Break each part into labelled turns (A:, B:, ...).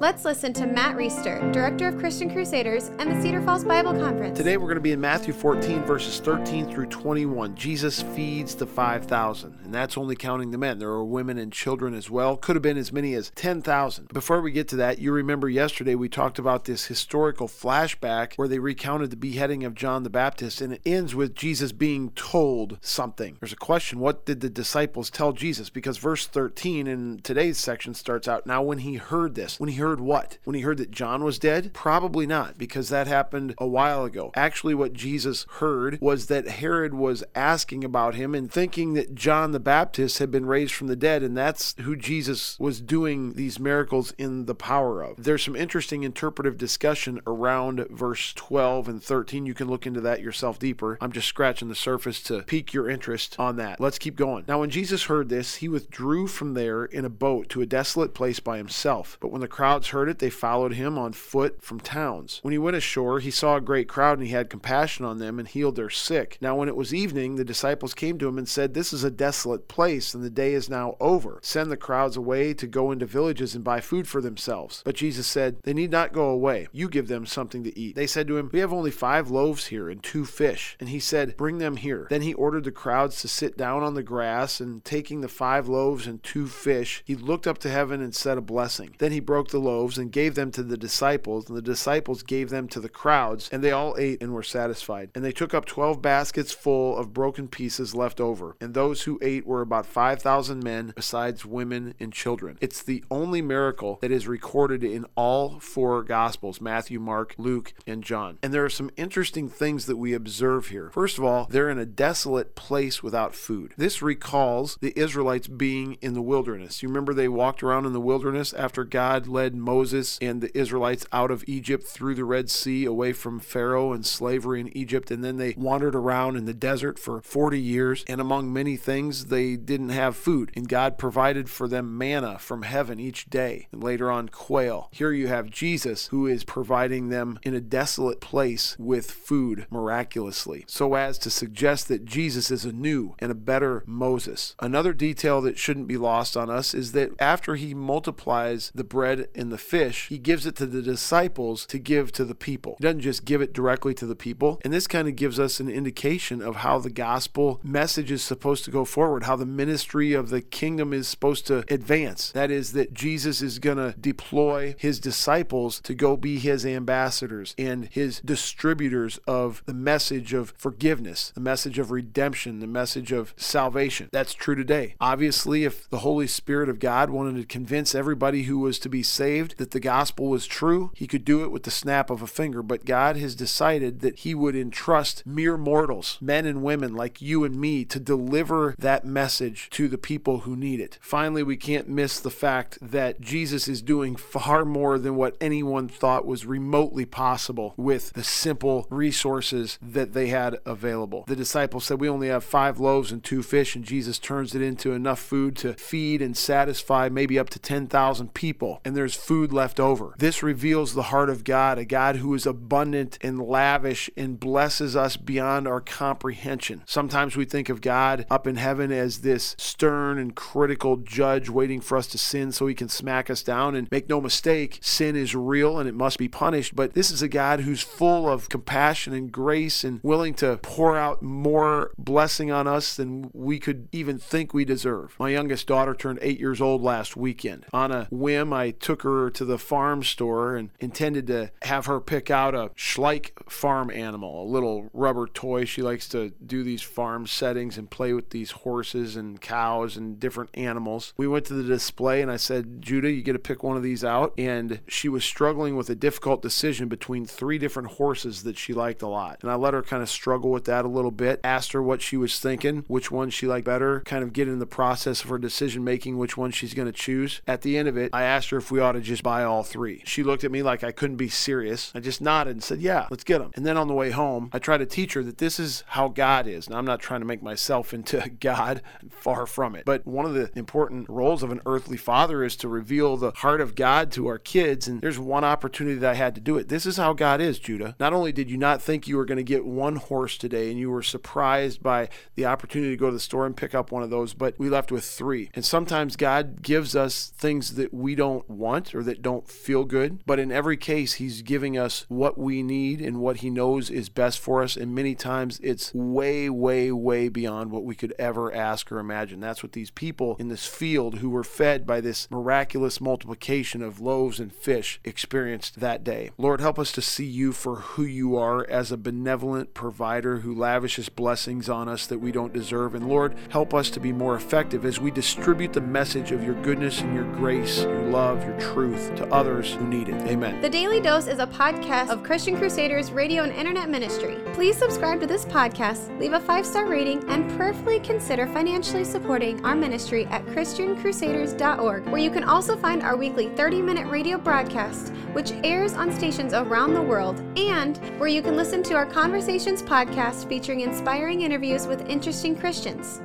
A: Let's listen to Matt Reisetter, Director of Christian Crusaders and the Cedar Falls Bible Conference.
B: Today we're going to be in Matthew 14, verses 13 through 21. Jesus feeds the 5,000, and that's only counting the men. There are women and children as well. Could have been as many as 10,000. Before we get to that, you remember yesterday we talked about this historical flashback where they recounted the beheading of John the Baptist, and it ends with Jesus being told something. There's a question what did the disciples tell Jesus? Because verse 13 in today's section starts out Now, when he heard this, when he heard heard what? When he heard that John was dead? Probably not, because that happened a while ago. Actually, what Jesus heard was that Herod was asking about him and thinking that John the Baptist had been raised from the dead, and that's who Jesus was doing these miracles in the power of. There's some interesting interpretive discussion around verse 12 and 13. You can look into that yourself deeper. I'm just scratching the surface to pique your interest on that. Let's keep going. Now, when Jesus heard this, he withdrew from there in a boat to a desolate place by himself. But when the crowd heard it, they followed him on foot from towns. When he went ashore, he saw a great crowd, and he had compassion on them and healed their sick. Now, when it was evening, the disciples came to him and said, This is a desolate place, and the day is now over. Send the crowds away to go into villages and buy food for themselves. But Jesus said, They need not go away. You give them something to eat. They said to him, We have only five loaves here and two fish. And he said, Bring them here. Then he ordered the crowds to sit down on the grass, and taking the five loaves and two fish, he looked up to heaven and said a blessing. Then he broke the loaves and gave them to the disciples, and the disciples gave them to the crowds, and they all ate and were satisfied. And they took up twelve baskets full of broken pieces left over. And those who ate were about five thousand men, besides women and children. It's the only miracle that is recorded in all four Gospels Matthew, Mark, Luke, and John. And there are some interesting things that we observe here. First of all, they're in a desolate place without food. This recalls the Israelites being in the wilderness. You remember they walked around in the wilderness after God led Moses and the Israelites out of Egypt through the Red Sea away from Pharaoh and slavery in Egypt. And then they wandered around in the desert for 40 years. And among many things, they didn't have food. And God provided for them manna from heaven each day. And later on, quail. Here you have Jesus who is providing them in a desolate place with food miraculously, so as to suggest that Jesus is a new and a better Moses. Another detail that shouldn't be lost on us is that after he multiplies the bread and the fish, he gives it to the disciples to give to the people. He doesn't just give it directly to the people. And this kind of gives us an indication of how the gospel message is supposed to go forward, how the ministry of the kingdom is supposed to advance. That is, that Jesus is going to deploy his disciples to go be his ambassadors and his distributors of the message of forgiveness, the message of redemption, the message of salvation. That's true today. Obviously, if the Holy Spirit of God wanted to convince everybody who was to be saved that the gospel was true, he could do it with the snap of a finger. But God has decided that he would entrust mere mortals, men and women like you and me, to deliver that message to the people who need it. Finally, we can't miss the fact that Jesus is doing far more than what anyone thought was remotely possible with the simple resources that they had available. The disciples said, We only have five loaves and two fish, and Jesus turns it into enough food to feed and satisfy maybe up to 10,000 people, and there's food left over. This reveals the heart of God, a God who is abundant and lavish and blesses us beyond our comprehension. Sometimes we think of God up in heaven as this stern and critical judge waiting for us to sin so he can smack us down. And make no mistake, sin is real and it must be punished. But this is a God who's full of compassion and grace and willing to pour out more blessing on us than we could even think we deserve. My youngest daughter turned eight years old last weekend. On a whim, I took her to the farm store and intended to have her pick out a Schleich farm animal, a little rubber toy. She likes to do these farm settings and play with these horses and cows and different animals. We went to the display and I said, Judah, you get to pick one of these out. And she was struggling with a difficult decision between three different horses that she liked a lot. And I let her kind of struggle with that a little bit, asked her what she was thinking, which one she liked better, kind of get in the process of her decision making, which one she's going to choose. At the end of it, I asked her if we ought to just buy all three. She looked at me like I couldn't be serious. I just nodded and said, Yeah, let's get them. And then on the way home, I tried to teach her that this is how God is. Now, I'm not trying to make myself into God, far from it. But one of the important roles of an earthly father is to reveal the heart of God to our kids. And there's one opportunity that I had to do it. This is how God is, Judah. Not only did you not think you were going to get one horse today and you were surprised by the opportunity to go to the store and pick up one of those, but we left with three. And sometimes God gives us things that we don't want or that don't feel good. But in every case, He's giving us what we need and what He knows is best for us. And many times it's way, way, way beyond what we could ever ask or imagine. That's what these people in this field who were fed by this miraculous multiplication of loaves and fish experienced that day. Lord, help us to see you for who you are as a benevolent provider who lavishes blessings on us that we don't deserve. And Lord, help us to be more effective as we distribute the message of your goodness and your grace, your love, your truth to others who need it. Amen.
A: The Daily Dose is a podcast of Christian Crusaders radio and internet ministry. Please subscribe to this podcast, leave a five star rating, and prayerfully consider financially supporting our ministry at ChristianCrusaders.org, where you can also find our weekly 30 minute radio broadcast, which airs on stations around the world, and where you can listen to our Conversations podcast featuring inspiring interviews with interesting Christians.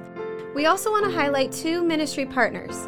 A: We also want to highlight two ministry partners.